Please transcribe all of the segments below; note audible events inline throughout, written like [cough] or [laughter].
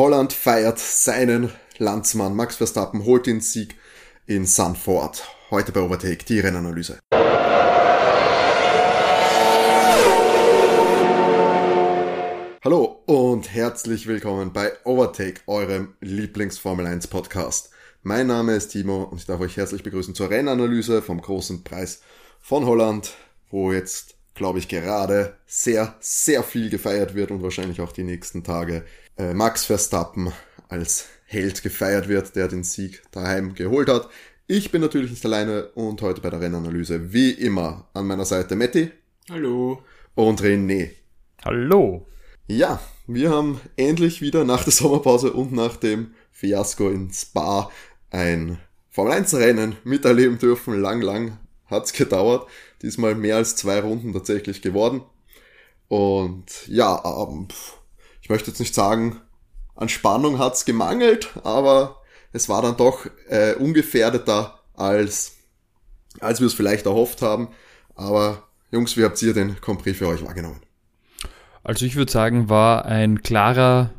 Holland feiert seinen Landsmann. Max Verstappen holt den Sieg in Sanford. Heute bei Overtake die Rennanalyse. Hallo und herzlich willkommen bei Overtake, eurem Lieblings-Formel 1 Podcast. Mein Name ist Timo und ich darf euch herzlich begrüßen zur Rennanalyse vom großen Preis von Holland, wo jetzt, glaube ich, gerade sehr, sehr viel gefeiert wird und wahrscheinlich auch die nächsten Tage äh, Max Verstappen als Held gefeiert wird, der den Sieg daheim geholt hat. Ich bin natürlich nicht alleine und heute bei der Rennanalyse wie immer an meiner Seite Matti. Hallo. Und René. Hallo. Ja, wir haben endlich wieder nach der Sommerpause und nach dem Fiasko in Spa ein Formel 1 Rennen miterleben dürfen. Lang, lang hat's gedauert. Diesmal mehr als zwei Runden tatsächlich geworden. Und ja, ähm, ich möchte jetzt nicht sagen, an Spannung hat's gemangelt, aber es war dann doch äh, ungefährdeter als, als wir es vielleicht erhofft haben. Aber Jungs, wie habt ihr den Grand für euch wahrgenommen? Also ich würde sagen, war ein klarer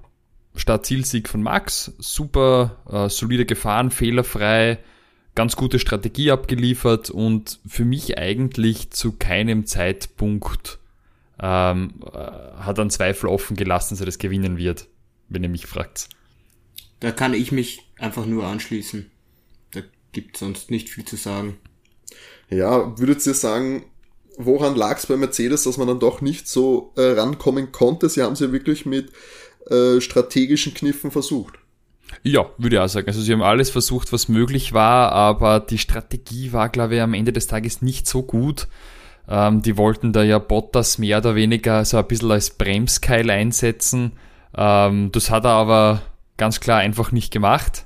Start-Zielsieg von Max. Super äh, solide gefahren, fehlerfrei, ganz gute Strategie abgeliefert und für mich eigentlich zu keinem Zeitpunkt ähm, äh, hat er einen Zweifel offen gelassen, dass er das gewinnen wird, wenn ihr mich fragt. Da kann ich mich einfach nur anschließen. Da gibt sonst nicht viel zu sagen. Ja, würdet ihr sagen, woran lag es bei Mercedes, dass man dann doch nicht so äh, rankommen konnte? Sie haben es ja wirklich mit äh, strategischen Kniffen versucht. Ja, würde ich auch sagen. Also sie haben alles versucht, was möglich war, aber die Strategie war, glaube ich, am Ende des Tages nicht so gut. Ähm, die wollten da ja Bottas mehr oder weniger so ein bisschen als Bremskeil einsetzen. Ähm, das hat er aber ganz klar einfach nicht gemacht.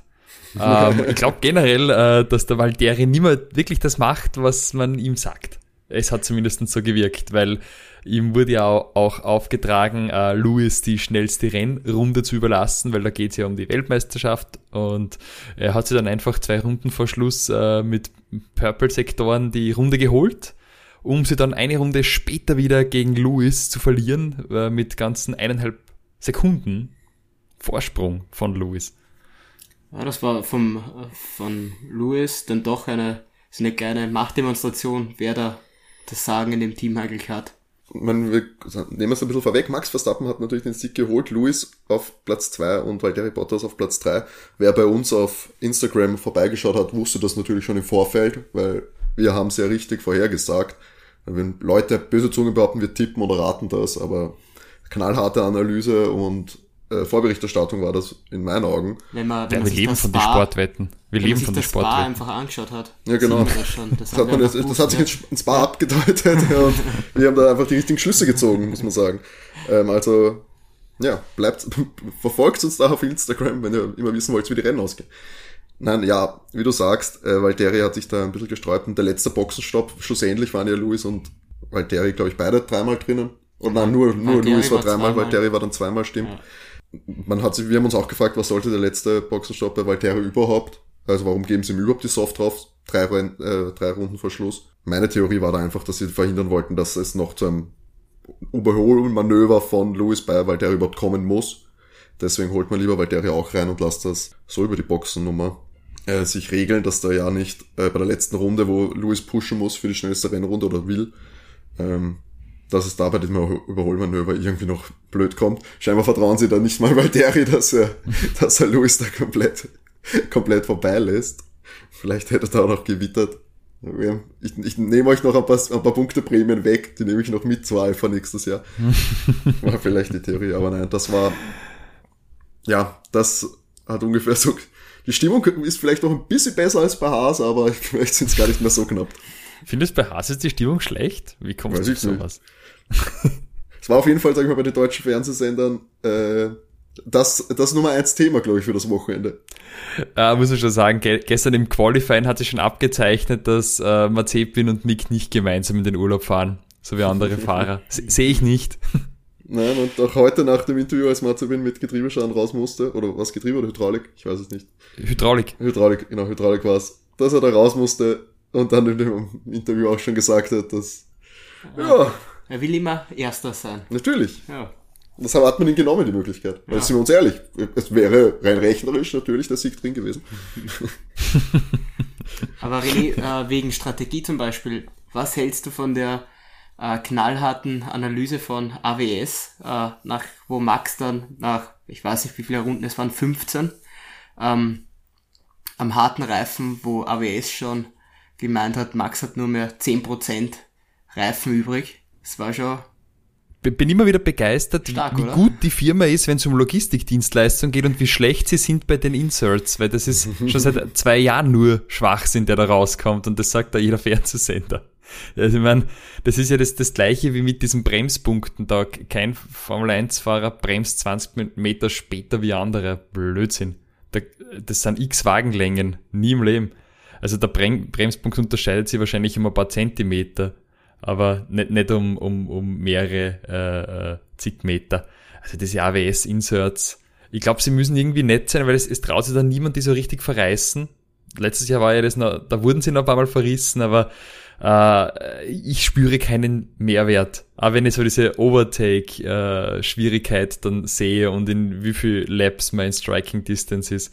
ähm, ich glaube generell, äh, dass der Valtteri mehr wirklich das macht, was man ihm sagt. Es hat zumindest so gewirkt, weil ihm wurde ja auch aufgetragen, äh, Lewis die schnellste Rennrunde zu überlassen, weil da geht es ja um die Weltmeisterschaft und er hat sich dann einfach zwei Runden vor Schluss äh, mit Purple-Sektoren die Runde geholt, um sie dann eine Runde später wieder gegen Lewis zu verlieren, äh, mit ganzen eineinhalb Sekunden Vorsprung von Lewis. Ja, das war vom, von Lewis dann doch eine, so eine kleine Machtdemonstration, wer da das Sagen in dem Team eigentlich hat. Man, wir nehmen es ein bisschen vorweg. Max Verstappen hat natürlich den Sieg geholt. Lewis auf Platz 2 und Valtteri Bottas auf Platz 3. Wer bei uns auf Instagram vorbeigeschaut hat, wusste das natürlich schon im Vorfeld, weil wir haben es ja richtig vorhergesagt. Wenn Leute böse Zungen behaupten, wir tippen oder raten das, aber knallharte Analyse und äh, Vorberichterstattung war das in meinen Augen. Wenn man, wenn Ja, man wir sich leben das von den Spa- Sportwetten. Wir wenn leben man von sich den das Spa Sportwetten. einfach angeschaut hat. Ja, genau. Das, schon. das, Das, hat, man jetzt, das hat sich gewusst, ins, ins Bar abgedeutet und [laughs] wir haben da einfach die richtigen Schlüsse gezogen, muss man sagen. Ähm, also, ja, bleibt, [laughs] verfolgt uns da auf Instagram, wenn ihr immer wissen wollt, wie die Rennen ausgehen. Nein, ja, wie du sagst, äh, Valtteri hat sich da ein bisschen gesträubt und der letzte Boxenstopp, schlussendlich waren ja Luis und Valtteri, glaube ich, beide dreimal drinnen. Und nein, nur, nur Valtteri Luis war war dreimal, zweimal. Valtteri war dann zweimal, stimmt. Ja. Man hat sich, wir haben uns auch gefragt, was sollte der letzte Boxenstopp bei Valtteri überhaupt? Also warum geben sie ihm überhaupt die Soft drauf? Drei, äh, drei Runden vor Schluss. Meine Theorie war da einfach, dass sie verhindern wollten, dass es noch zu einem Überholmanöver von Lewis bei Valtteri überhaupt kommen muss. Deswegen holt man lieber Valtteri auch rein und lasst das so über die Boxennummer äh, sich regeln, dass da ja nicht äh, bei der letzten Runde, wo Lewis pushen muss für die schnellste Rennrunde oder will, ähm, dass es da bei diesem Überholmanöver irgendwie noch blöd kommt. Scheinbar vertrauen sie da nicht mal Valtteri, dass er, [laughs] dass er Lewis da komplett, [laughs] komplett vorbeilässt. Vielleicht hätte er da auch noch gewittert. Ich, ich nehme euch noch ein paar, ein paar Punkteprämien weg, die nehme ich noch mit zu Alpha nächstes Jahr. [laughs] War vielleicht die Theorie, aber nein, das war, ja, das hat ungefähr so, die Stimmung ist vielleicht noch ein bisschen besser als bei Haas, aber vielleicht sind es gar nicht mehr so knapp. Findest du bei Haas ist die Stimmung schlecht? Wie kommst Weiß du zu nicht. [laughs] Es war auf jeden Fall, sag ich mal, bei den deutschen Fernsehsendern äh, das, das Nummer eins Thema, glaube ich, für das Wochenende. Äh, muss ich schon sagen, ge gestern im Qualifying hat sich schon abgezeichnet, dass äh, Mazepin und Mick nicht gemeinsam in den Urlaub fahren, so wie andere [laughs] Fahrer. Se- Sehe ich nicht. [laughs] Nein, und auch heute nach dem Interview, als Mazepin mit Getriebeschaden raus musste, oder was Getriebe oder Hydraulik, ich weiß es nicht. Hydraulik. Hydraulik, genau, Hydraulik war es, dass er da raus musste und dann in dem Interview auch schon gesagt hat, dass, ja, Er will immer Erster sein. natürlich, Ja. Das hat man ihm genommen, die Möglichkeit. Weil, ja. sind wir uns ehrlich, es wäre rein rechnerisch natürlich der Sieg drin gewesen. [laughs] Aber René, äh, wegen Strategie zum Beispiel, was hältst du von der äh, knallharten Analyse von AWS, äh, nach, wo Max dann nach, ich weiß nicht wie viele Runden, es waren 15, ähm, am harten Reifen, wo AWS schon gemeint hat, Max hat nur mehr 10% Reifen übrig. Das war schon bin immer wieder begeistert, Stark, wie oder? gut die Firma ist, wenn es um Logistikdienstleistungen geht und wie schlecht sie sind bei den Inserts, weil das ist [laughs] schon seit zwei Jahren nur Schwachsinn, der da rauskommt und das sagt da jeder [laughs] Fernsehsender. Also ich meine, das ist ja das, das gleiche wie mit diesen Bremspunkten da. Kein Formel-1-Fahrer bremst 20 Meter später wie andere. Blödsinn. das sind x Wagenlängen. Nie im Leben. Also der Bremspunkt unterscheidet sich wahrscheinlich um ein paar Zentimeter, aber nicht, nicht um, um, um mehrere äh, äh zig Meter. Also diese AWS-Inserts, ich glaube, sie müssen irgendwie nett sein, weil es, es traut sich dann niemand, die so richtig verreißen. Letztes Jahr war ja das noch, da wurden sie noch ein paar Mal verrissen, aber äh, ich spüre keinen Mehrwert. Aber wenn ich so diese Overtake-Schwierigkeit äh, dann sehe und in wie viel Laps mein Striking Distance ist,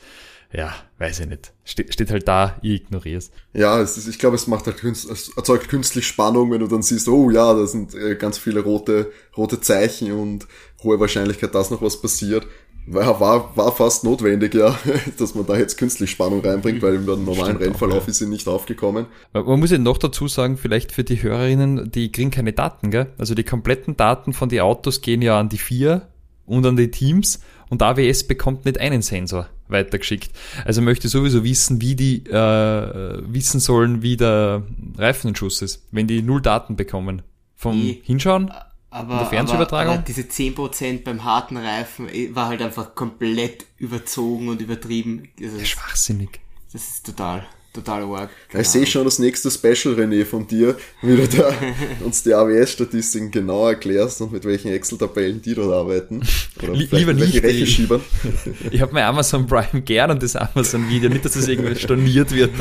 ja, weiß ich nicht. Ste steht halt da, ich ignoriere es. Ja, es ist, ich glaube, es macht halt es erzeugt künstlich Spannung, wenn du dann siehst, oh ja, da sind äh, ganz viele rote, rote Zeichen und hohe Wahrscheinlichkeit, dass noch was passiert war, war, war fast notwendig, ja, [laughs] dass man da jetzt künstlich Spannung reinbringt, weil im normalen Stimmt Rennverlauf auch, ja. ist sie nicht aufgekommen. Man muss ja noch dazu sagen, vielleicht für die Hörerinnen, die kriegen keine Daten, gell? Also die kompletten Daten von den Autos gehen ja an die vier und an die Teams und AWS bekommt nicht einen Sensor weitergeschickt. Also möchte sowieso wissen, wie die äh, wissen sollen, wie der Reifenschuss ist, wenn die null Daten bekommen. Vom die, Hinschauen aber, der Fernsehübertragung? Aber, aber diese 10% beim harten Reifen eh, war halt einfach komplett überzogen und übertrieben. Also ja, schwachsinnig. Das ist total, total arg. Ja, ich sehe schon das nächste Special, René, von dir, wie du da [laughs] uns die AWS-Statistiken genau erklärst und mit welchen Excel-Tabellen die dort arbeiten. Oder Lieber nicht. Rechenschiebern. Ich, ich habe mein Amazon Prime gern und das Amazon-Video, nicht, dass das irgendwie storniert wird.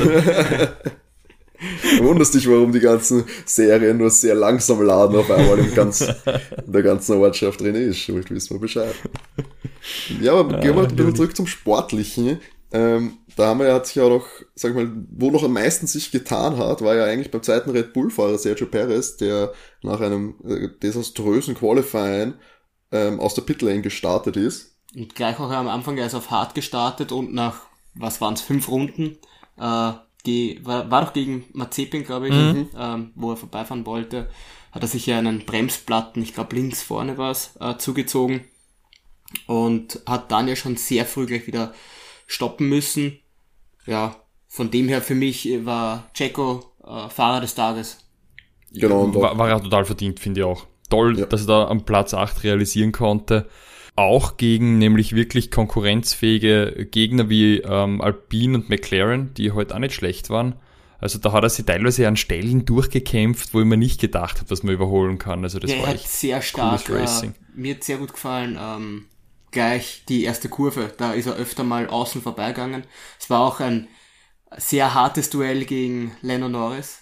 Du [laughs] wunderst dich, warum die ganzen Serien nur sehr langsam laden auf einmal im ganz, in der ganzen Ortschaft drin ist. Schuld, wissen wir Bescheid. Ja, aber gehen wir ein bisschen zurück zum Sportlichen. Ähm, da haben wir ja, hat sich ja auch noch, sag ich mal, wo noch am meisten sich getan hat, war ja eigentlich beim zweiten Red Bull-Fahrer Sergio Perez, der nach einem äh, desaströsen Qualifying ähm, aus der Pitlane gestartet ist. Und gleich auch am Anfang, er ist auf hart gestartet und nach, was waren es, fünf Runden, äh, die, war, war doch gegen Mazepin, glaube ich, mhm. ähm, wo er vorbeifahren wollte, hat er sich ja einen Bremsplatten, ich glaube links vorne war es, äh, zugezogen und hat dann ja schon sehr früh gleich wieder stoppen müssen. Ja, von dem her für mich war Checo äh, Fahrer des Tages. Genau, war, war er total verdient, finde ich auch. Toll, ja. dass er da am Platz 8 realisieren konnte auch gegen nämlich wirklich konkurrenzfähige Gegner wie ähm, Alpine und McLaren, die heute halt auch nicht schlecht waren. Also da hat er sich teilweise an Stellen durchgekämpft, wo ich mir nicht gedacht habe, dass man überholen kann. Also das ja, war echt sehr stark. Racing. Äh, mir hat sehr gut gefallen. Ähm, gleich die erste Kurve, da ist er öfter mal außen vorbeigegangen. Es war auch ein sehr hartes Duell gegen Lando Norris.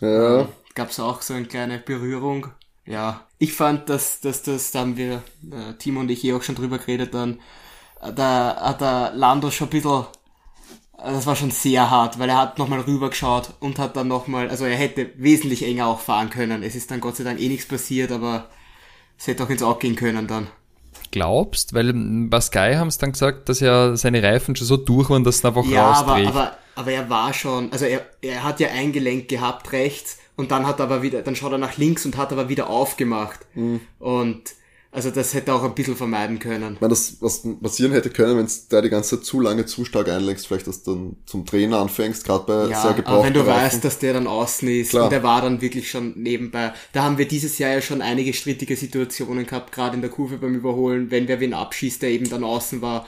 Ja. Ähm, Gab es auch so eine kleine Berührung ja, ich fand, dass, dass das, da haben wir, äh, Timo und ich eh auch schon drüber geredet, dann, äh, da hat der Lando schon ein bisschen, äh, das war schon sehr hart, weil er hat nochmal rübergeschaut und hat dann nochmal, also er hätte wesentlich enger auch fahren können. Es ist dann Gott sei Dank eh nichts passiert, aber es hätte auch ins Auge gehen können dann. Glaubst, weil bei Sky haben es dann gesagt, dass ja seine Reifen schon so durch waren, dass er einfach ja, rausträgt. Aber, aber, aber er war schon, also er, er hat ja ein Gelenk gehabt rechts und dann hat er aber wieder, dann schaut er nach links und hat aber wieder aufgemacht. Mhm. Und also das hätte auch ein bisschen vermeiden können. Ich meine, das, was passieren hätte können, wenn es da die ganze Zeit zu lange zu stark einlenkst, vielleicht dass du dann zum Trainer anfängst, gerade bei ja, sehr gebrauchten aber wenn du Reifen. weißt, dass der dann außen ist Klar. und der war dann wirklich schon nebenbei. Da haben wir dieses Jahr ja schon einige strittige Situationen gehabt, gerade in der Kurve beim Überholen, wenn wer wen abschießt, der eben dann außen war,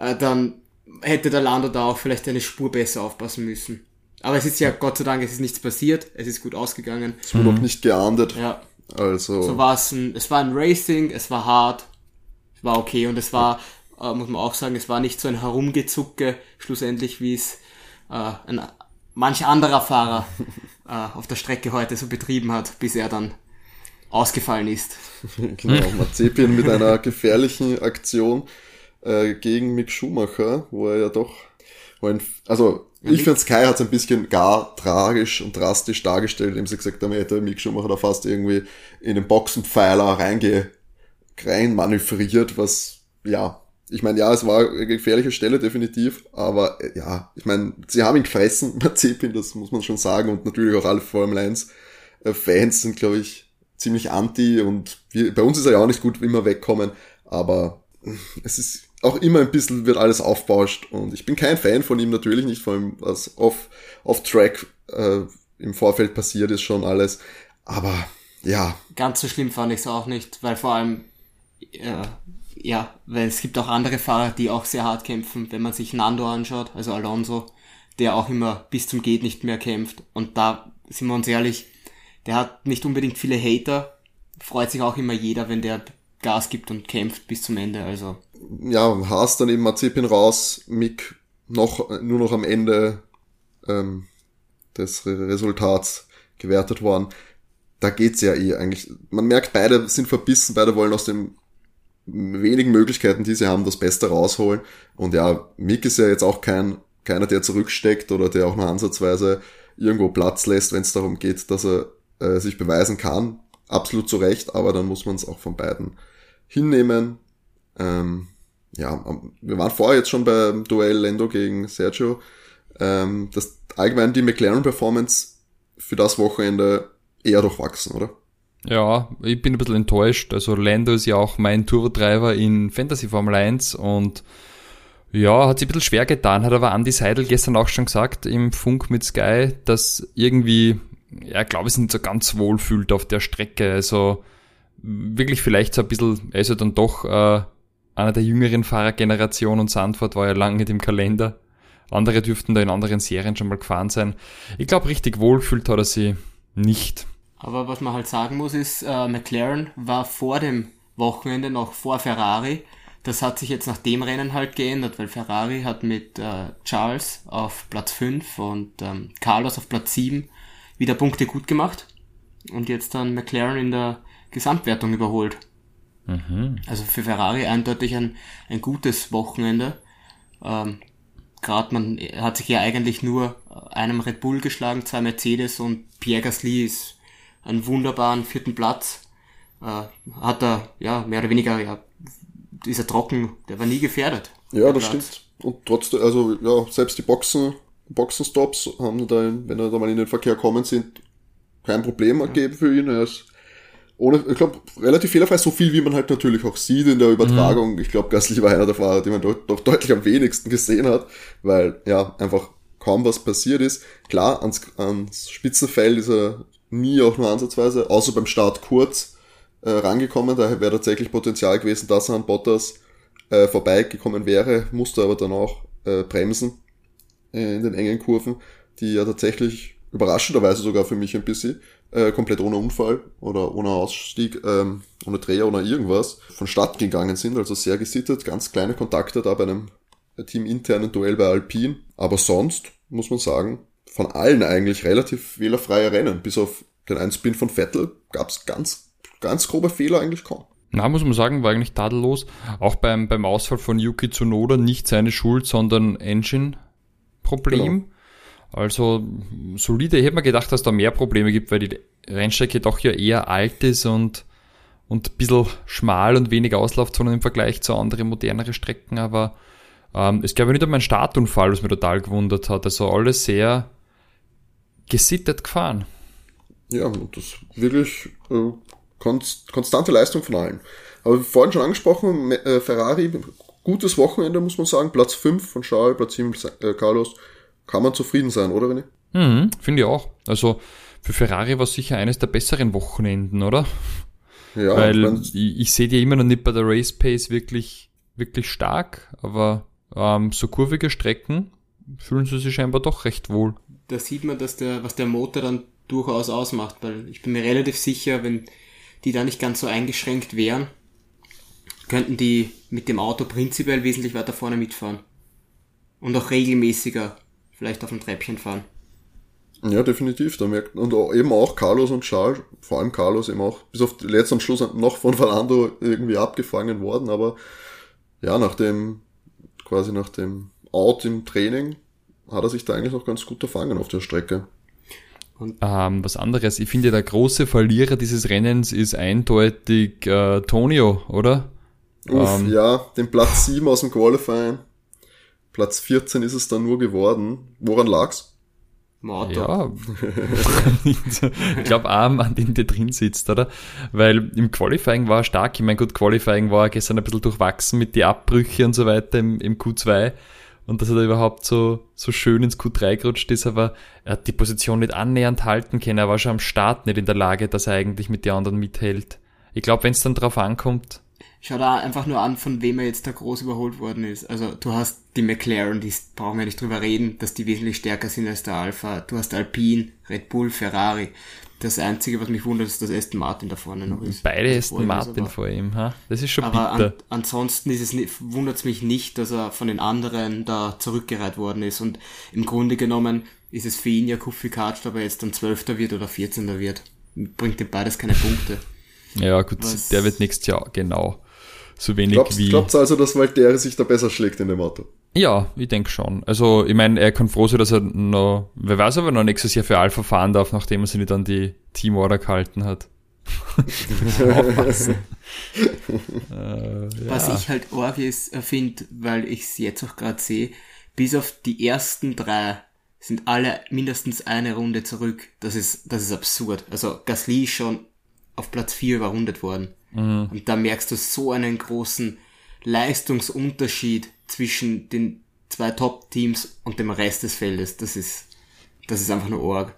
äh, dann hätte der Lando da auch vielleicht eine Spur besser aufpassen müssen. Aber es ist ja, Gott sei Dank, es ist nichts passiert. Es ist gut ausgegangen. Es wurde mhm. auch nicht geahndet. Ja. Also. So war es ein, es war ein Racing, es war hart, es war okay und es war, äh, muss man auch sagen, es war nicht so ein Herumgezucke, schlussendlich, wie es äh, ein manch anderer Fahrer [laughs] äh, auf der Strecke heute so betrieben hat, bis er dann ausgefallen ist. [laughs] genau, [laughs] Mazepin mit einer gefährlichen Aktion äh, gegen Mick Schumacher, wo er ja doch, ein, also ich finde Sky hat es ein bisschen gar tragisch und drastisch dargestellt, indem sie gesagt haben, hätte Mick Schumacher da fast irgendwie in den Boxenpfeiler reinge, rein manövriert, was ja ich meine, ja, es war eine gefährliche Stelle definitiv, aber äh, ja, ich meine, sie haben ihn gefressen, [laughs] Mazepin, das muss man schon sagen, und natürlich auch alle Formel 1 äh, Fans sind, glaube ich, ziemlich anti und wir, bei uns ist er ja auch nicht gut immer wegkommen, aber äh, es ist auch immer ein bisschen wird alles aufbauscht und ich bin kein Fan von ihm natürlich nicht, vor allem was off, off Track äh, im Vorfeld passiert ist schon alles, aber ja. Ganz so schlimm fand ich es auch nicht, weil vor allem äh, ja, weil es gibt auch andere Fahrer, die auch sehr hart kämpfen. Wenn man sich Nando anschaut, also Alonso, der auch immer bis zum Geht nicht mehr kämpft. Und da sind wir uns ehrlich, der hat nicht unbedingt viele Hater. Freut sich auch immer jeder, wenn der Gas gibt und kämpft bis zum Ende. Also ja, Haas dann eben Mazepin raus, Mick noch nur noch am Ende ähm, des Resultats gewertet worden. Da geht's ja eh eigentlich. Man merkt, beide sind verbissen, beide wollen aus dem wenigen Möglichkeiten, die sie haben, das Beste rausholen. Und ja, Mick ist ja jetzt auch kein, keiner, der zurücksteckt oder der auch nur ansatzweise irgendwo Platz lässt, wenn es darum geht, dass er äh, sich beweisen kann. Absolut zu Recht, aber dann muss man es auch von beiden hinnehmen. Ähm, ja, wir waren vorher jetzt schon beim Duell Lendo gegen Sergio. Ähm, das allgemein die McLaren-Performance für das Wochenende eher durchwachsen, oder? Ja, ich bin ein bisschen enttäuscht. Also Lando ist ja auch mein Turbo-Treiber in Fantasy Formel 1 und ja, hat sich ein bisschen schwer getan, hat aber Andy Seidel gestern auch schon gesagt im Funk mit Sky, dass irgendwie, ja, glaube ich, nicht so ganz wohl fühlt auf der Strecke. Also wirklich vielleicht so ein bisschen, ja dann doch äh, einer der jüngeren Fahrergeneration und Sandford war ja lange nicht im Kalender. Andere dürften da in anderen Serien schon mal gefahren sein. Ich glaube, richtig wohl fühlt hat er sie nicht. Aber was man halt sagen muss, ist, äh, McLaren war vor dem Wochenende noch vor Ferrari. Das hat sich jetzt nach dem Rennen halt geändert, weil Ferrari hat mit äh, Charles auf Platz 5 und ähm, Carlos auf Platz 7 wieder Punkte gut gemacht und jetzt dann McLaren in der Gesamtwertung überholt. Mhm. Also für Ferrari eindeutig ein, ein gutes Wochenende. Ähm, Gerade man hat sich ja eigentlich nur einem Red Bull geschlagen, zwei Mercedes und Pierre Gasly ist einen wunderbaren vierten Platz. Äh, hat er, ja, mehr oder weniger, ja, ist er trocken, der war nie gefährdet. Ja, das Platz. stimmt. Und trotzdem, also, ja, selbst die Boxen, Boxenstops haben da, wenn er da mal in den Verkehr kommen sind, kein Problem ja. ergeben für ihn. Er ist ohne, ich glaube, relativ fehlerfrei, so viel wie man halt natürlich auch sieht in der Übertragung. Mhm. Ich glaube, Gasly war einer der Fahrer, die man doch, doch deutlich am wenigsten gesehen hat, weil ja einfach kaum was passiert ist. Klar, ans, ans Spitzenfeld ist er nie auch nur ansatzweise, außer beim Start kurz, äh, rangekommen. Daher wäre tatsächlich Potenzial gewesen, dass er an Bottas äh, vorbeigekommen wäre, musste aber dann auch äh, bremsen äh, in den engen Kurven, die ja tatsächlich überraschenderweise sogar für mich ein bisschen äh, komplett ohne Unfall oder ohne Ausstieg, ähm, ohne Dreher oder irgendwas vonstatten gegangen sind. Also sehr gesittet, ganz kleine Kontakte da bei einem teaminternen Duell bei Alpine. Aber sonst muss man sagen, von allen eigentlich relativ fehlerfreie Rennen. Bis auf den einen Spin von Vettel gab es ganz, ganz grobe Fehler eigentlich kaum. Na, muss man sagen, war eigentlich tadellos. Auch beim, beim Ausfall von Yuki Tsunoda nicht seine Schuld, sondern Engine-Problem. Genau. Also solide. Ich hätte mir gedacht, dass da mehr Probleme gibt, weil die Rennstrecke doch ja eher alt ist und, und ein bisschen schmal und wenig Auslaufzonen im Vergleich zu anderen moderneren Strecken. Aber ähm, es gab ja nicht einmal einen Startunfall, was mich total gewundert hat. Also alles sehr gesittet gefahren. Ja, und das wirklich äh, konst konstante Leistung von allen. Aber vorhin schon angesprochen, äh, Ferrari, gutes Wochenende, muss man sagen. Platz 5 von Charles, Platz 7 äh, Carlos. Kann man zufrieden sein, oder René? Mhm, finde ich auch. Also für Ferrari war es sicher eines der besseren Wochenenden, oder? Ja, Weil ich, ich sehe die immer noch nicht bei der Race Pace wirklich, wirklich stark, aber ähm, so kurvige Strecken fühlen sie sich scheinbar doch recht wohl da sieht man, dass der, was der Motor dann durchaus ausmacht, weil ich bin mir relativ sicher, wenn die da nicht ganz so eingeschränkt wären, könnten die mit dem Auto prinzipiell wesentlich weiter vorne mitfahren. Und auch regelmäßiger vielleicht auf dem Treppchen fahren. Ja, definitiv. Da merkt, und eben auch Carlos und Charles, vor allem Carlos eben auch, bis auf letzten Schluss noch von Fernando irgendwie abgefangen worden, aber ja, nach dem, quasi nach dem Out im Training hat er sich da eigentlich noch ganz gut erfangen auf der Strecke. Ähm, was anderes, ich finde, der große Verlierer dieses Rennens ist eindeutig äh, Tonio, oder? Uff, ähm, ja, den Platz 7 aus dem Qualifying. Platz 14 ist es dann nur geworden. Woran lag's? Motor. Ja, ich glaube auch an dem der drin sitzt, oder? Weil im Qualifying war er stark. Ich meine, gut, Qualifying war gestern ein bisschen durchwachsen mit den Abbrüchen und so weiter im, im Q2 und dass er da überhaupt so, so schön ins Q3 gerutscht ist, aber er hat die Position nicht annähernd halten können. Er war schon am Start nicht in der Lage, dass er eigentlich mit den anderen mithält. Ich glaube, wenn es dann drauf ankommt. Schau da einfach nur an, von wem er jetzt da groß überholt worden ist. Also du hast die McLaren, die brauchen wir nicht drüber reden, dass die wesentlich stärker sind als der Alpha. Du hast Alpine, Red Bull, Ferrari. Das Einzige, was mich wundert, ist, dass Aston Martin da vorne noch ist. Beide Aston Martin vor ihm, ha? Das ist schon aber bitter. An, ansonsten ist es wundert es mich nicht, dass er von den anderen da zurückgereiht worden ist. Und im Grunde genommen ist es für ihn ja Kuffikatscht, ob er jetzt dann Zwölfter wird oder Vierzehnter wird. Bringt ihm beides keine Punkte. Ja, gut, Was, der wird nächstes Jahr, genau. So wenig glaubst, wie. Glaubst du also, dass Valtteri sich da besser schlägt in dem Auto? Ja, ich denke schon. Also, ich meine, er kann froh sein, dass er noch, wer weiß, ob er noch nächstes Jahr für Alpha fahren darf, nachdem er sich nicht an die Teamorder gehalten hat. [laughs] Aufpassen. äh, ja. Was ich halt arg äh, finde, weil ich es jetzt auch gerade sehe, bis auf die ersten drei sind alle mindestens eine Runde zurück. Das ist, das ist absurd. Also Gasly ist schon auf Platz 4 überrundet worden. Mhm. Und da merkst du so einen großen Leistungsunterschied zwischen den zwei Top-Teams und dem Rest des Feldes. Das ist, das ist einfach nur arg.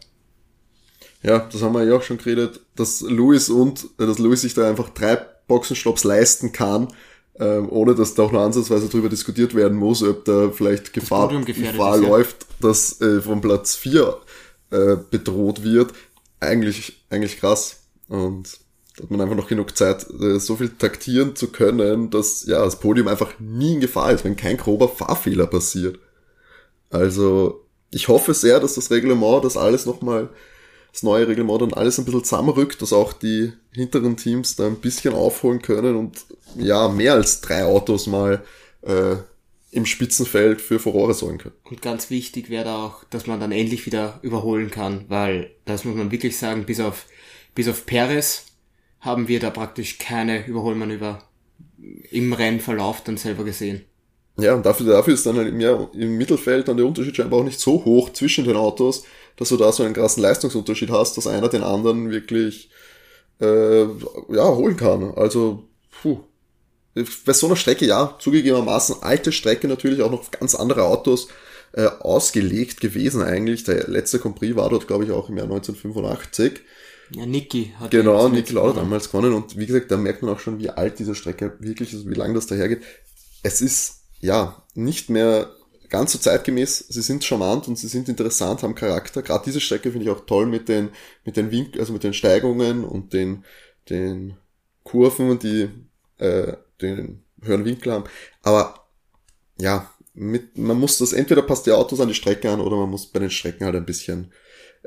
Ja, das haben wir ja auch schon geredet, dass Lewis und, äh, dass Lewis sich da einfach drei Boxenstopps leisten kann, ähm, ohne dass da auch nur ansatzweise darüber diskutiert werden muss, ob da vielleicht Gefahr, Gefahr ist, läuft, ja. dass äh, von Platz 4 äh, bedroht wird. Eigentlich, eigentlich krass. Und hat man einfach noch genug Zeit, äh, so viel taktieren zu können, dass ja das Podium einfach nie in Gefahr ist, wenn kein grober Fahrfehler passiert. Also ich hoffe sehr, dass das Reglement das alles nochmal, das neue Reglement dann alles ein bisschen zusammenrückt, dass auch die hinteren Teams da ein bisschen aufholen können und ja, mehr als drei Autos mal äh, im Spitzenfeld für Furore sorgen können. Und ganz wichtig wäre da auch, dass man dann endlich wieder überholen kann, weil das muss man wirklich sagen, bis auf, bis auf Perez haben wir da praktisch keine Überholmanöver im Rennverlauf dann selber gesehen. Ja, und dafür, dafür ist dann halt ja, im Mittelfeld dann der Unterschied scheinbar auch nicht so hoch zwischen den Autos, dass du da so einen krassen Leistungsunterschied hast, dass einer den anderen wirklich äh, ja, holen kann. Also, puh. Bei so einer Strecke, ja, zugegebenermaßen alte Strecke natürlich auch noch ganz andere Autos äh, ausgelegt gewesen eigentlich. Der letzte Compris war dort, glaube ich, auch im Jahr 1985. Ja, Niki hat Genau, Niki Lauda damals gewonnen und wie gesagt, da merkt man auch schon, wie alt diese Strecke wirklich ist, wie lange das dahergeht. Es ist, ja, nicht mehr ganz so zeitgemäß, sie sind charmant und sie sind interessant, haben Charakter. Gerade diese Strecke finde ich auch toll mit den, mit den Winkel, also mit den Steigungen und den, den Kurven, die äh, den höheren Winkel haben. Aber ja, mit, man muss das, entweder passt die Autos an die Strecke an oder man muss bei den Strecken halt ein bisschen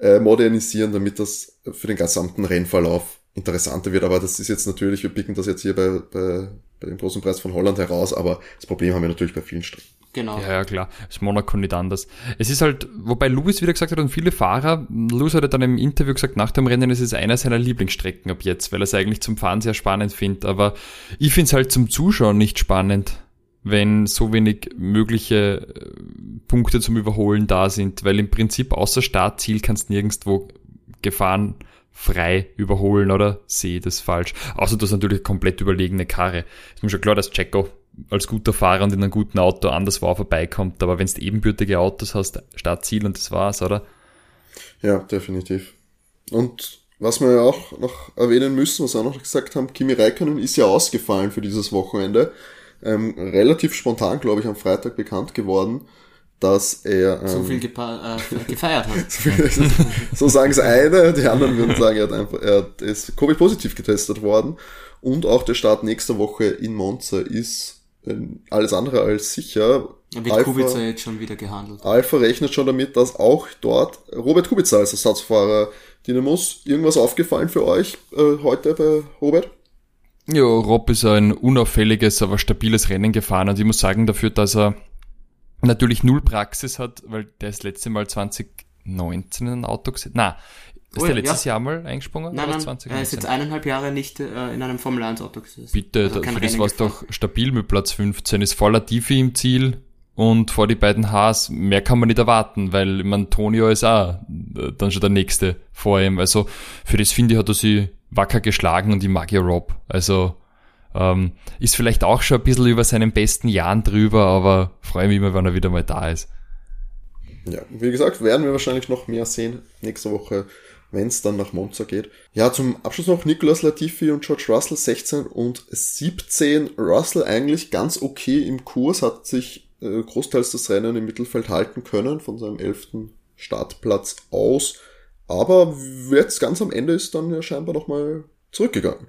äh, modernisieren, damit das für den gesamten Rennverlauf interessanter wird. Aber das ist jetzt natürlich, wir picken das jetzt hier bei, bei, bei dem großen Preis von Holland heraus, aber das Problem haben wir natürlich bei vielen Strecken. Genau. Ja, ja, klar. Ist Monaco nicht anders. Es ist halt, wobei Lewis wieder gesagt hat und viele Fahrer, Lewis hat dann im Interview gesagt, nach dem Rennen ist es einer seiner Lieblingsstrecken ab jetzt, weil er es eigentlich zum Fahren sehr spannend findet. Aber ich finde es halt zum Zuschauen nicht spannend wenn so wenig mögliche äh, Punkte zum Überholen da sind, weil im Prinzip außer Startziel kannst du nirgendwo Gefahren frei überholen oder sehe das falsch. Außer du hast natürlich komplett überlegene Karre. Ist mir schon klar, dass Checo als guter Fahrer und in einem guten Auto anders war vorbeikommt, aber wenn du ebenbürtige Autos hast, Startziel und das war's, oder? Ja, definitiv. Und was wir ja auch noch erwähnen müssen, was wir auch noch gesagt haben, Kimi Räikkönen ist ja ausgefallen für dieses Wochenende ähm, relativ spontan, glaube ich, am Freitag bekannt geworden, dass er ähm, [laughs] so viel äh, gefeiert hat. so sagen es eine, die anderen würden sagen, er, hat einfach, er ist Covid-positiv getestet worden und auch der Start nächster Woche in Monza ist äh, alles andere als sicher. Da wird Alpha, Kubica jetzt schon wieder gehandelt. Alpha rechnet schon damit, dass auch dort Robert Kubica als Ersatzfahrer dienen muss. Irgendwas aufgefallen für euch äh, heute bei Robert? Ja, Rob ist ein unauffälliges, aber stabiles Rennen gefahren und ich muss sagen dafür, dass er natürlich null Praxis hat, weil der ist letzte Mal 2019 in ein Auto gesehen. Na, ist oh, der letztes ja. Jahr mal eingesprungen? Nein, nein, er ist jetzt eineinhalb Jahre nicht äh, in einem Formel 1 Auto gesessen. Bitte, also da, für das war es doch stabil mit Platz 15, ist voller Tiefe im Ziel und vor die beiden Haas, mehr kann man nicht erwarten, weil man Tonio ist auch äh, dann schon der nächste vor ihm. Also für das finde ich, hat er sie wacker geschlagen und ich mag ja Rob. Also ähm, ist vielleicht auch schon ein bisschen über seinen besten Jahren drüber, aber freue mich immer, wenn er wieder mal da ist. Ja, wie gesagt, werden wir wahrscheinlich noch mehr sehen nächste Woche, wenn es dann nach Monza geht. Ja, zum Abschluss noch Nicolas Latifi und George Russell 16 und 17. Russell eigentlich ganz okay im Kurs, hat sich äh, großteils das Rennen im Mittelfeld halten können von seinem 11. Startplatz aus. Aber jetzt ganz am Ende ist dann ja scheinbar nochmal zurückgegangen.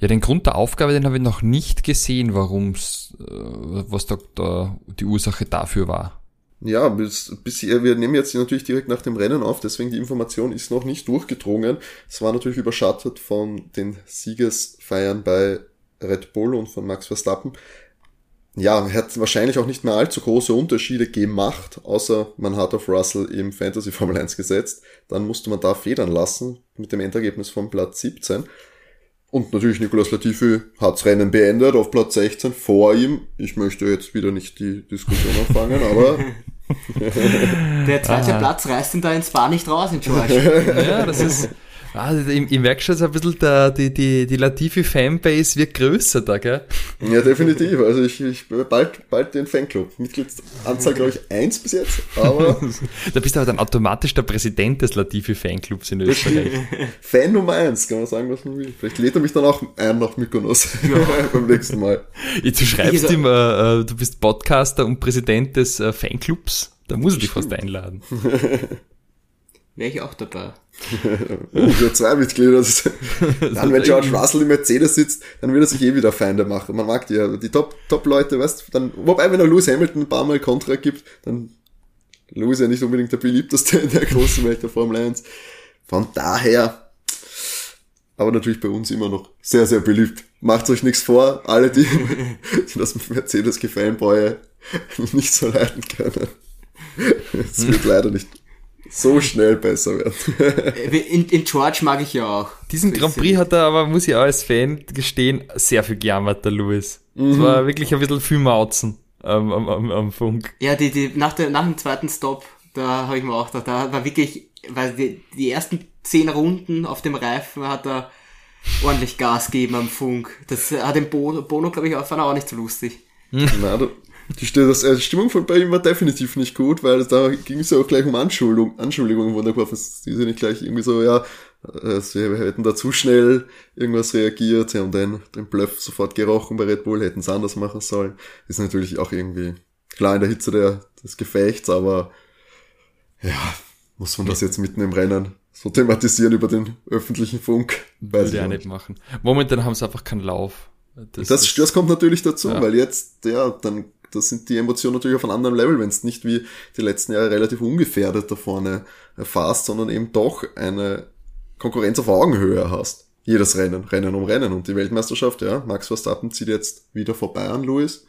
Ja, den Grund der Aufgabe, den habe ich noch nicht gesehen, warum's, äh, was da, da die Ursache dafür war. Ja, bis, bis, wir nehmen jetzt natürlich direkt nach dem Rennen auf, deswegen die Information ist noch nicht durchgedrungen. Es war natürlich überschattet von den Siegesfeiern bei Red Bull und von Max Verstappen ja, hat wahrscheinlich auch nicht mehr allzu große Unterschiede gemacht, außer man hat auf Russell im Fantasy Formel 1 gesetzt. Dann musste man da federn lassen mit dem Endergebnis von Platz 17. Und natürlich Nicolas Latifi hat's Rennen beendet auf Platz 16 vor ihm. Ich möchte jetzt wieder nicht die Diskussion anfangen, aber [laughs] Der zweite ah. Platz reißt ihn da ins Bar nicht raus in George. ja, das ist, Ah, ich, ich merke schon so ein bisschen, der, die, die, die Latifi-Fanbase wird größer da, gell? Ja, definitiv. Also ich, ich bald, bald den Fanclub. Mitgliedsanzahl, glaube ich, eins bis jetzt, aber. [laughs] da bist du aber dann automatisch der Präsident des Latifi-Fanclubs in Österreich. [laughs] Fan Nummer eins, kann man sagen, was man will. Vielleicht lädt er mich dann auch ein nach Mykonos ja. [laughs] beim nächsten Mal. Du schreibst ihm, äh, äh, du bist Podcaster und Präsident des äh, Fanclubs. Da muss er dich fast einladen. Wäre ich auch dabei. [laughs] Nur zwei Mitglieder. [laughs] dann, wenn George Russell im Mercedes sitzt, dann wird er sich eh wieder Feinde machen. Man mag die ja. Die Top-Leute, Top weißt dann, wobei, wenn er Lewis Hamilton ein paar Mal Kontra gibt, dann Lewis ja nicht unbedingt der beliebteste in der großen Welt der Formel 1. Von daher, aber natürlich bei uns immer noch sehr, sehr beliebt. Macht euch nichts vor, alle, die, [laughs] die das Mercedes-Gefallenbäue nicht so leiden können. Es wird leider nicht so schnell besser werden. Äh, in, in George mag ich ja auch. Diesen Grand Prix hat er aber, muss ich auch als Fan gestehen, sehr viel gejammert, der Lewis. Es mhm. war wirklich ein bisschen viel Mauzen am, am, am, am Funk. Ja, die, die, nach, der, nach dem zweiten Stop, da habe ich mir auch gedacht, da war wirklich, weil die, die ersten zehn Runden auf dem Reifen hat er ordentlich Gas gegeben am Funk. Das hat den Bono, Bono glaube ich, auch, fand er auch nicht so lustig. Nein, die, das, äh, die Stimmung von bei ihm war definitiv nicht gut, weil da ging es ja auch gleich um Anschuldigung, Anschuldigungen von der Kurve. Die sind nicht gleich irgendwie so, ja, äh, sie hätten da zu schnell irgendwas reagiert, sie haben den, den Bluff sofort gerochen bei Red Bull, hätten es anders machen sollen. Ist natürlich auch irgendwie klar in der Hitze der, des Gefechts, aber ja, muss man das jetzt mitten im Rennen so thematisieren über den öffentlichen Funk? Weiß ich ja nicht machen. Momentan haben sie einfach keinen Lauf. Das, das, das, kommt natürlich dazu, ja. weil jetzt, ja, dann das sind die Emotionen natürlich auf einem anderen Level, wenn es nicht wie die letzten Jahre relativ ungefährdet da vorne erfasst, sondern eben doch eine Konkurrenz auf Augenhöhe hast. Jedes Rennen, Rennen um Rennen. Und die Weltmeisterschaft, ja, Max Verstappen zieht jetzt wieder vorbei an Lewis.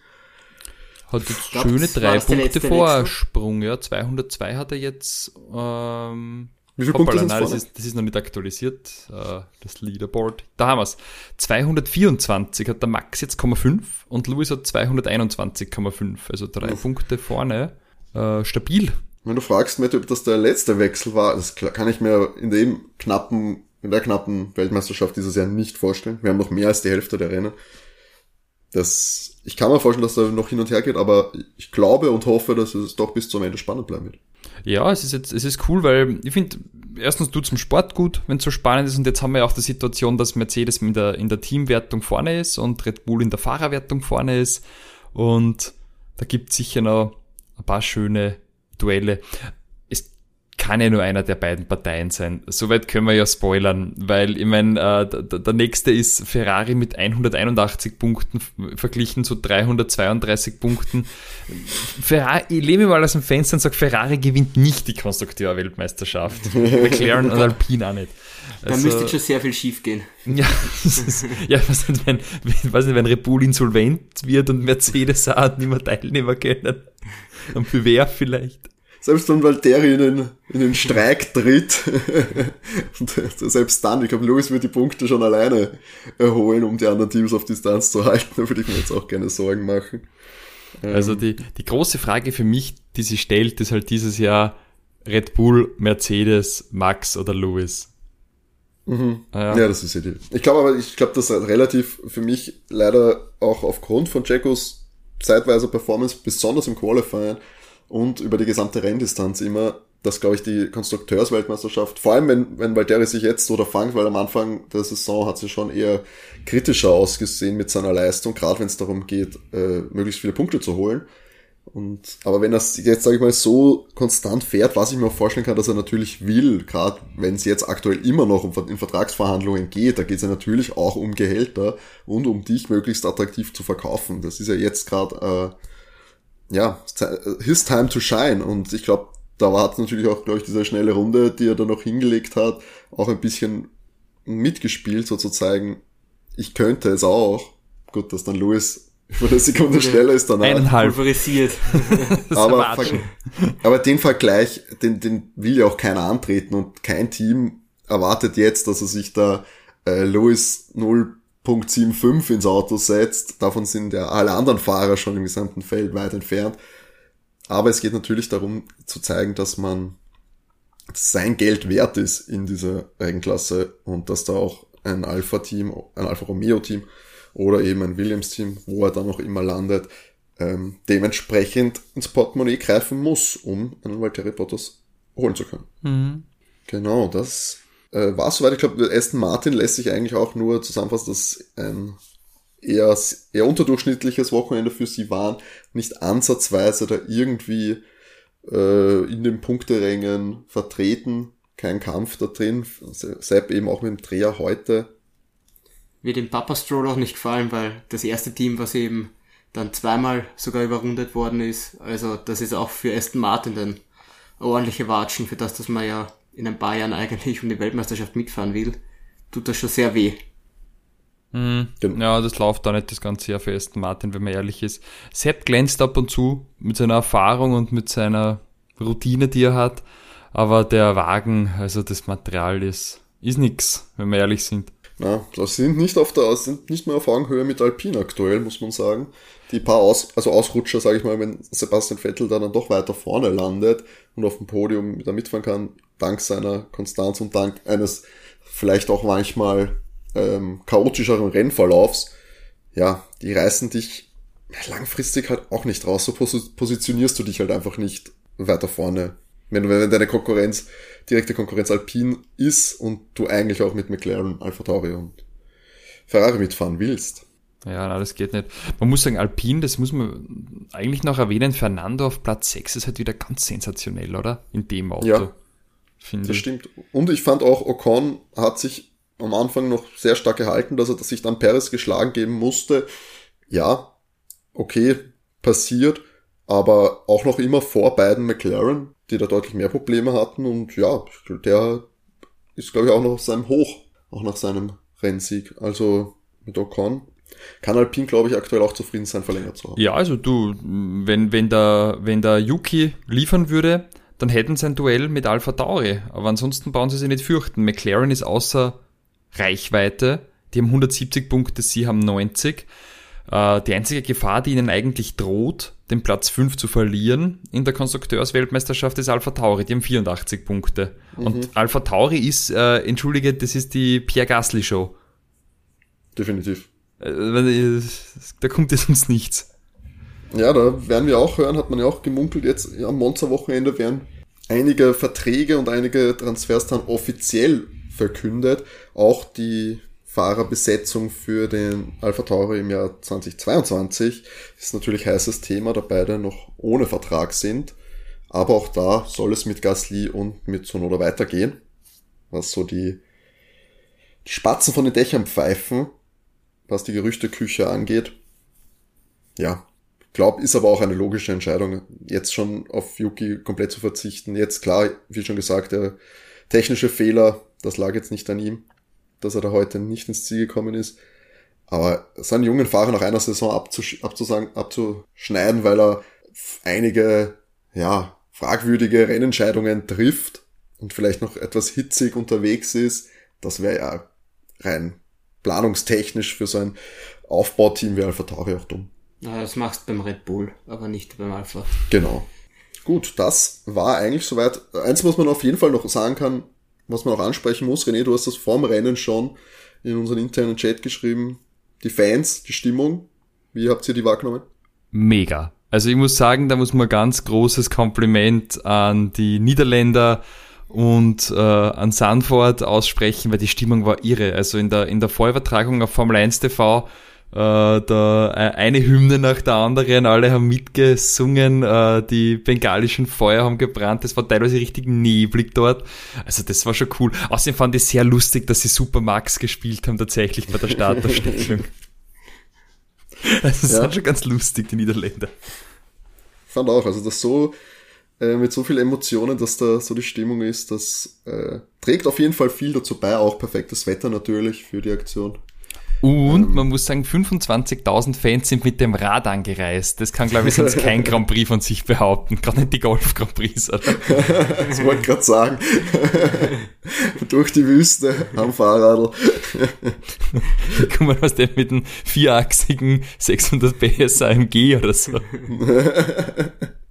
Hat jetzt glaub, schöne drei Punkte Vorsprung, ja. 202 hat er jetzt ähm, wie viele Hoppala, Punkte nein, das ist, das ist noch nicht aktualisiert, äh, das Leaderboard. Da haben wir's. 224 hat der Max jetzt 0,5 und Louis hat 221,5. Also drei Uff. Punkte vorne. Äh, stabil. Wenn du fragst, Matt, ob das der letzte Wechsel war, das kann ich mir in dem knappen, in der knappen Weltmeisterschaft dieses Jahr nicht vorstellen. Wir haben noch mehr als die Hälfte der Rennen. Das, ich kann mir vorstellen, dass da noch hin und her geht, aber ich glaube und hoffe, dass es doch bis zum Ende spannend bleiben wird. Ja, es ist jetzt, es ist cool, weil ich finde, erstens tut im Sport gut, wenn es so spannend ist und jetzt haben wir ja auch die Situation, dass Mercedes in der, in der Teamwertung vorne ist und Red Bull in der Fahrerwertung vorne ist. Und da gibt es sicher noch ein paar schöne Duelle kann ja nur einer der beiden Parteien sein. Soweit können wir ja spoilern, weil ich meine, äh, der, nächste ist Ferrari mit 181 Punkten verglichen zu 332 Punkten. Ferrari, ich lebe mal aus dem Fenster und sage, Ferrari gewinnt nicht die Konstrukteur-Weltmeisterschaft. [laughs] McLaren und Alpine auch nicht. Also, da müsste schon sehr viel schief gehen. [laughs] Ja, ist, ja was nicht, wenn, wenn, weiß nicht, wenn Red Bull insolvent wird und Mercedes auch nicht mehr Teilnehmer können. Und für wer vielleicht? Selbst wenn Valtteri in den, in den Streik tritt, [laughs] selbst dann, ich glaube, Lewis wird die Punkte schon alleine erholen, um die anderen Teams auf Distanz zu halten. [laughs] Da würde ich mir jetzt auch keine Sorgen machen. Also ähm, die, die große Frage für mich, die sich stellt, ist halt dieses Jahr Red Bull, Mercedes, Max oder Lewis. Mhm. Ah, ja. ja. das ist ja die. Ich glaube aber, ich glaube, dass relativ für mich leider auch aufgrund von Jacos zeitweise Performance, besonders im Qualifying und über die gesamte Renndistanz immer, dass, glaube ich, die Konstrukteursweltmeisterschaft, vor allem wenn, wenn Valtteri sich jetzt oder fangt, weil am Anfang der Saison hat sie schon eher kritischer ausgesehen mit seiner Leistung, gerade wenn es darum geht, äh, möglichst viele Punkte zu holen. Und, aber wenn das jetzt, sage ich mal, so konstant fährt, was ich mir auch vorstellen kann, dass er natürlich will, gerade wenn es jetzt aktuell immer noch um, in Vertragsverhandlungen geht, da geht es ja natürlich auch um Gehälter und um dich möglichst attraktiv zu verkaufen. Das ist ja jetzt gerade, äh, ja, his time to shine. Und ich glaube, da war natürlich auch, glaube ich, diese schnelle Runde, die er da noch hingelegt hat, auch ein bisschen mitgespielt, so zu zeigen, ich könnte es auch. Gut, dass dann Louis von der Sekunde schneller ist danach. Eineinhalb. Pulverisiert. [laughs] aber, aber den Vergleich, den, den will ja auch keiner antreten und kein Team erwartet jetzt, dass er sich da äh, Lewis 0.75 ins Auto setzt. Davon sind ja alle anderen Fahrer schon im gesamten Feld weit entfernt. Aber es geht natürlich darum zu zeigen, dass man sein Geld wert ist in dieser Rennklasse und dass da auch ein Alpha-Team, ein Alfa Romeo-Team oder eben ein Williams-Team, wo er dann noch immer landet, ähm, dementsprechend ins Portemonnaie greifen muss, um einen Valtteri Bottas holen zu können. Mhm. Genau, das äh, war soweit. Ich glaube, Aston Martin lässt sich eigentlich auch nur zusammenfassen, dass ein eher, eher unterdurchschnittliches Wochenende für sie waren, nicht ansatzweise da irgendwie äh, in den Punkterängen vertreten, kein Kampf da drin. Sepp eben auch mit dem Dreher heute wird dem Papa Stroll auch nicht gefallen, weil das erste Team, was eben dann zweimal sogar überrundet worden ist, also das ist auch für Aston Martin dann ordentliche Watschen, für das, dass man ja in ein paar Jahren eigentlich um die Weltmeisterschaft mitfahren will, tut das schon sehr weh. Mhm. Ja, das läuft da nicht das ganze Jahr für Aston Martin, wenn man ehrlich ist. Sepp glänzt ab und zu mit seiner Erfahrung und mit seiner Routine, die er hat, aber der Wagen, also das Material ist, ist nix, wenn wir ehrlich sind. Ja, das sind nicht auf der, sind nicht mehr auf Augenhöhe mit Alpine aktuell, muss man sagen. Die paar Aus, also Ausrutscher, sage ich mal, wenn Sebastian Vettel da dann doch weiter vorne landet und auf dem Podium da mitfahren kann, dank seiner Konstanz und dank eines vielleicht auch manchmal ähm, chaotischeren Rennverlaufs, ja, die reißen dich langfristig halt auch nicht raus. So positionierst du dich halt einfach nicht weiter vorne. Wenn, wenn deine Konkurrenz direkte Konkurrenz Alpine ist und du eigentlich auch mit McLaren, Alpha Tauri und Ferrari mitfahren willst. Ja, na, das geht nicht. Man muss sagen, Alpine, das muss man eigentlich noch erwähnen, Fernando auf Platz 6 ist halt wieder ganz sensationell, oder? In dem Auto. Ja, finde das ich. stimmt. Und ich fand auch, Ocon hat sich am Anfang noch sehr stark gehalten, dass er sich dann Perez geschlagen geben musste. Ja, okay, passiert, aber auch noch immer vor beiden McLaren die da deutlich mehr Probleme hatten und ja, der ist glaube ich auch noch auf seinem Hoch, auch nach seinem Rennsieg. Also mit Ocon kann Alpine, glaube ich, aktuell auch zufrieden sein, verlängert zu haben. Ja, also du, wenn, wenn der, wenn der Yuki liefern würde, dann hätten sie ein Duell mit Alpha Tauri. Aber ansonsten brauchen sie sich nicht fürchten. McLaren ist außer Reichweite. Die haben 170 Punkte, sie haben 90. Äh, die einzige Gefahr, die ihnen eigentlich droht, den Platz 5 zu verlieren in der Konstrukteursweltmeisterschaft ist Alpha Tauri, die haben 84 Punkte. Mhm. Und Alpha Tauri ist, äh, entschuldige, das ist die Pierre Gasly Show. Definitiv. Äh, da kommt jetzt uns nichts. Ja, da werden wir auch hören, hat man ja auch gemunkelt, jetzt am Monsterwochenende werden einige Verträge und einige Transfers dann offiziell verkündet. Auch die Fahrerbesetzung für den Alpha Tauri im Jahr 2022 ist natürlich heißes Thema, da beide noch ohne Vertrag sind. Aber auch da soll es mit Gasly und mit Sonoda weitergehen. Was so die, die Spatzen von den Dächern pfeifen, was die Gerüchteküche angeht. Ja, glaub, ist aber auch eine logische Entscheidung, jetzt schon auf Yuki komplett zu verzichten. Jetzt klar, wie schon gesagt, der technische Fehler, das lag jetzt nicht an ihm, dass er da heute nicht ins Ziel gekommen ist. Aber seinen jungen Fahrer nach einer Saison abzusch abzusagen, abzuschneiden, weil er einige, ja, fragwürdige Rennentscheidungen trifft und vielleicht noch etwas hitzig unterwegs ist, das wäre ja rein planungstechnisch für so ein Aufbauteam wie Alpha Tauri auch dumm. Das machst du beim Red Bull, aber nicht beim Alpha. Genau. Gut, das war eigentlich soweit. Eins, was man auf jeden Fall noch sagen kann, was man auch ansprechen muss, René, du hast das vorm Rennen schon in unseren internen Chat geschrieben. Die Fans, die Stimmung, wie habt ihr die wahrgenommen? Mega. Also ich muss sagen, da muss man ganz großes Kompliment an die Niederländer und äh, an Sanford aussprechen, weil die Stimmung war irre. Also in der, in der Vorübertragung auf Formel 1 TV äh, da äh, eine Hymne nach der anderen, alle haben mitgesungen, äh, die bengalischen Feuer haben gebrannt, es war teilweise richtig neblig dort. Also das war schon cool. Außerdem fand ich sehr lustig, dass sie Super Max gespielt haben tatsächlich bei der Starterstellung. Also [laughs] das ja. ist schon ganz lustig, die Niederländer. Fand auch, also das so äh, mit so viel Emotionen, dass da so die Stimmung ist, das äh, trägt auf jeden Fall viel dazu bei, auch perfektes Wetter natürlich für die Aktion. Und ähm, man muss sagen, 25.000 Fans sind mit dem Rad angereist. Das kann, glaube ich, sonst kein [laughs] Grand Prix von sich behaupten. Gerade nicht die Golf Grand Prix, oder? das wollte ich gerade sagen. Durch die Wüste am Fahrradl. [laughs] Guck mal, was der mit einem vierachsigen 600 PS AMG oder so. [laughs]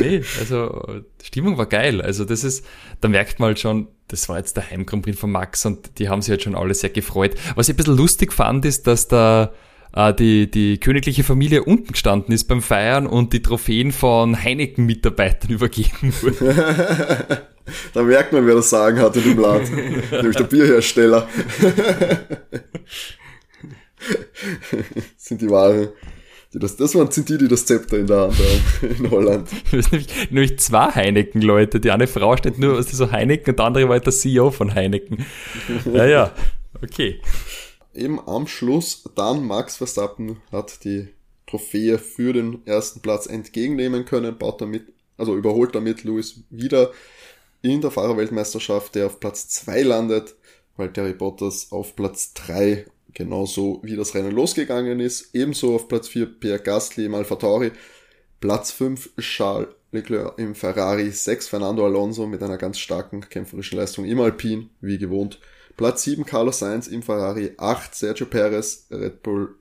nee, also die Stimmung war geil. Also das ist, da merkt man halt schon, das war jetzt der Heim von Max und die haben sich halt schon alle sehr gefreut. Was ich ein bisschen lustig fand, ist, dass da äh, die, die königliche Familie unten gestanden ist beim Feiern und die Trophäen von Heineken-Mitarbeitern [laughs] übergeben wurden. da merkt man, wer das Sagen hat in dem Land. Nämlich der Bierhersteller. [laughs] sind die Ware. Das, das waren, sind die, die das Zepter in der Hand haben, [laughs] in Holland. [laughs] Nämlich, nämlich zwei Heineken-Leute. Die eine Frau steht nur, was ist so Heineken und der andere war halt der CEO von Heineken. [laughs] Ja, ja, okay. Eben am Schluss dann Max Verstappen hat die Trophäe für den ersten Platz entgegennehmen können, baut damit, also überholt damit Lewis wieder in der Fahrerweltmeisterschaft, der auf Platz 2 landet, weil Terry Bottas auf Platz 3 genauso wie das Rennen losgegangen ist. Ebenso auf Platz 4 Pierre Gasly im Alpha Tauri. Platz 5 Charles Leclerc im Ferrari. 6 Fernando Alonso mit einer ganz starken kämpferischen Leistung im Alpin, wie gewohnt. Platz 7 Carlos Sainz im Ferrari. 8 Sergio Perez, Red Bull,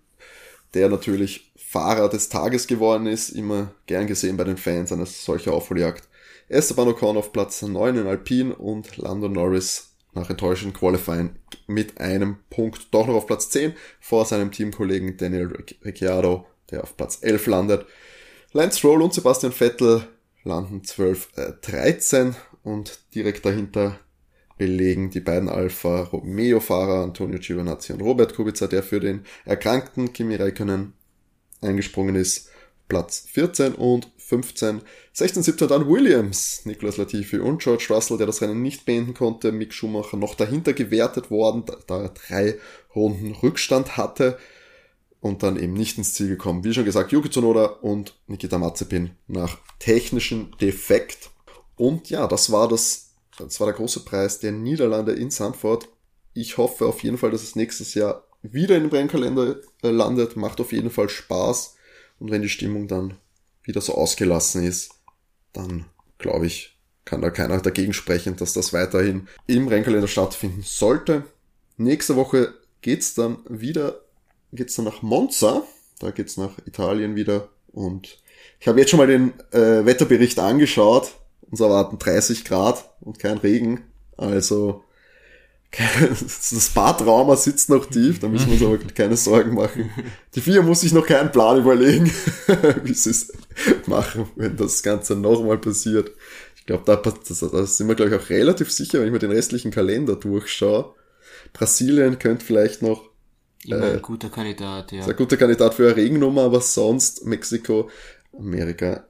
der natürlich Fahrer des Tages geworden ist. Immer gern gesehen bei den Fans einer solcher Aufholjagd. Esteban Ocon auf Platz 9 in Alpin und Lando Norris nach enttäuschendem Qualifying mit einem Punkt doch noch auf Platz 10 vor seinem Teamkollegen Daniel Ricciardo, der auf Platz 11 landet. Lance Stroll und Sebastian Vettel landen 12, äh, 13 und direkt dahinter belegen die beiden Alfa Romeo Fahrer Antonio Giovinazzi und Robert Kubica, der für den erkrankten Kimi Räikkönen eingesprungen ist, Platz 14 und 15. 16, 17 dann Williams, Nicolas Latifi und George Russell, der das Rennen nicht beenden konnte, Mick Schumacher noch dahinter gewertet worden, da er drei Runden Rückstand hatte und dann eben nicht ins Ziel gekommen. Wie schon gesagt, Yuki Tsunoda und Nikita Mazepin nach technischen Defekt. Und ja, das war das, das war der große Preis der Niederlande in Sanford. Ich hoffe auf jeden Fall, dass es nächstes Jahr wieder in den Brennkalender äh, landet. Macht auf jeden Fall Spaß. Und wenn die Stimmung dann wieder so ausgelassen ist, dann glaube ich, kann da keiner dagegen sprechen, dass das weiterhin im Rennkalender stattfinden sollte. Nächste Woche geht's dann wieder, geht's dann nach Monza, da geht's nach Italien wieder und ich habe jetzt schon mal den äh, Wetterbericht angeschaut. Uns erwarten 30 Grad und kein Regen. Also [laughs] das Badtrauma sitzt noch tief, da müssen wir uns aber [laughs] keine Sorgen machen. Die vier muss sich noch keinen Plan überlegen, [laughs] wie sie es machen, wenn das Ganze nochmal passiert. Ich glaube, da, da sind wir, glaube ich, auch relativ sicher, wenn ich mir den restlichen Kalender durchschaue. Brasilien könnte vielleicht noch Immer ein äh, guter Kandidat, ja. Ist ein guter Kandidat für eine Regennummer, aber sonst Mexiko, Amerika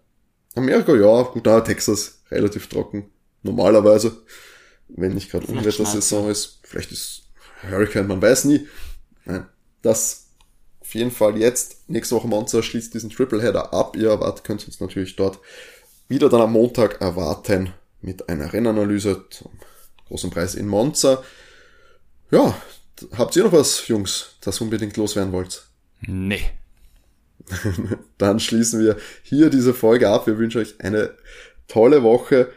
Amerika, ja, gut, da Texas relativ trocken. Normalerweise, wenn nicht gerade Unwettersaison ist. Vielleicht ist Hurricane, man weiß nie. Nein, das auf jeden Fall jetzt. Nächste Woche Monza schließt diesen Tripleheader ab. Ihr erwartet, könnt uns natürlich dort wieder dann am Montag erwarten mit einer Rennanalyse zum großen Preis in Monza. Ja, habt ihr noch was, Jungs, das unbedingt loswerden wollt? Nee. [laughs] Dann schließen wir hier diese Folge ab. Wir wünschen euch eine tolle Woche,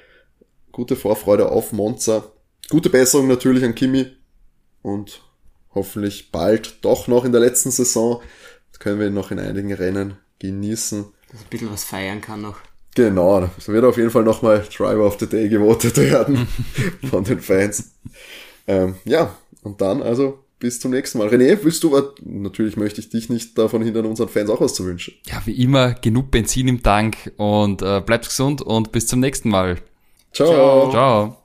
gute Vorfreude auf Monza, gute Besserung natürlich an Kimi und hoffentlich bald doch noch in der letzten Saison. Jetzt können wir ihn noch in einigen Rennen genießen. Dass ein bisschen was feiern kann noch. Genau, es wird auf jeden Fall nochmal Driver of the Day gewotet [laughs] werden von den Fans. Ähm, ja, und dann also bis zum nächsten Mal. René, willst du, natürlich möchte ich dich nicht davon hindern, unseren Fans auch was zu wünschen. Ja, wie immer, genug Benzin im Tank und äh, bleibt gesund und bis zum nächsten Mal. Ciao. Ciao.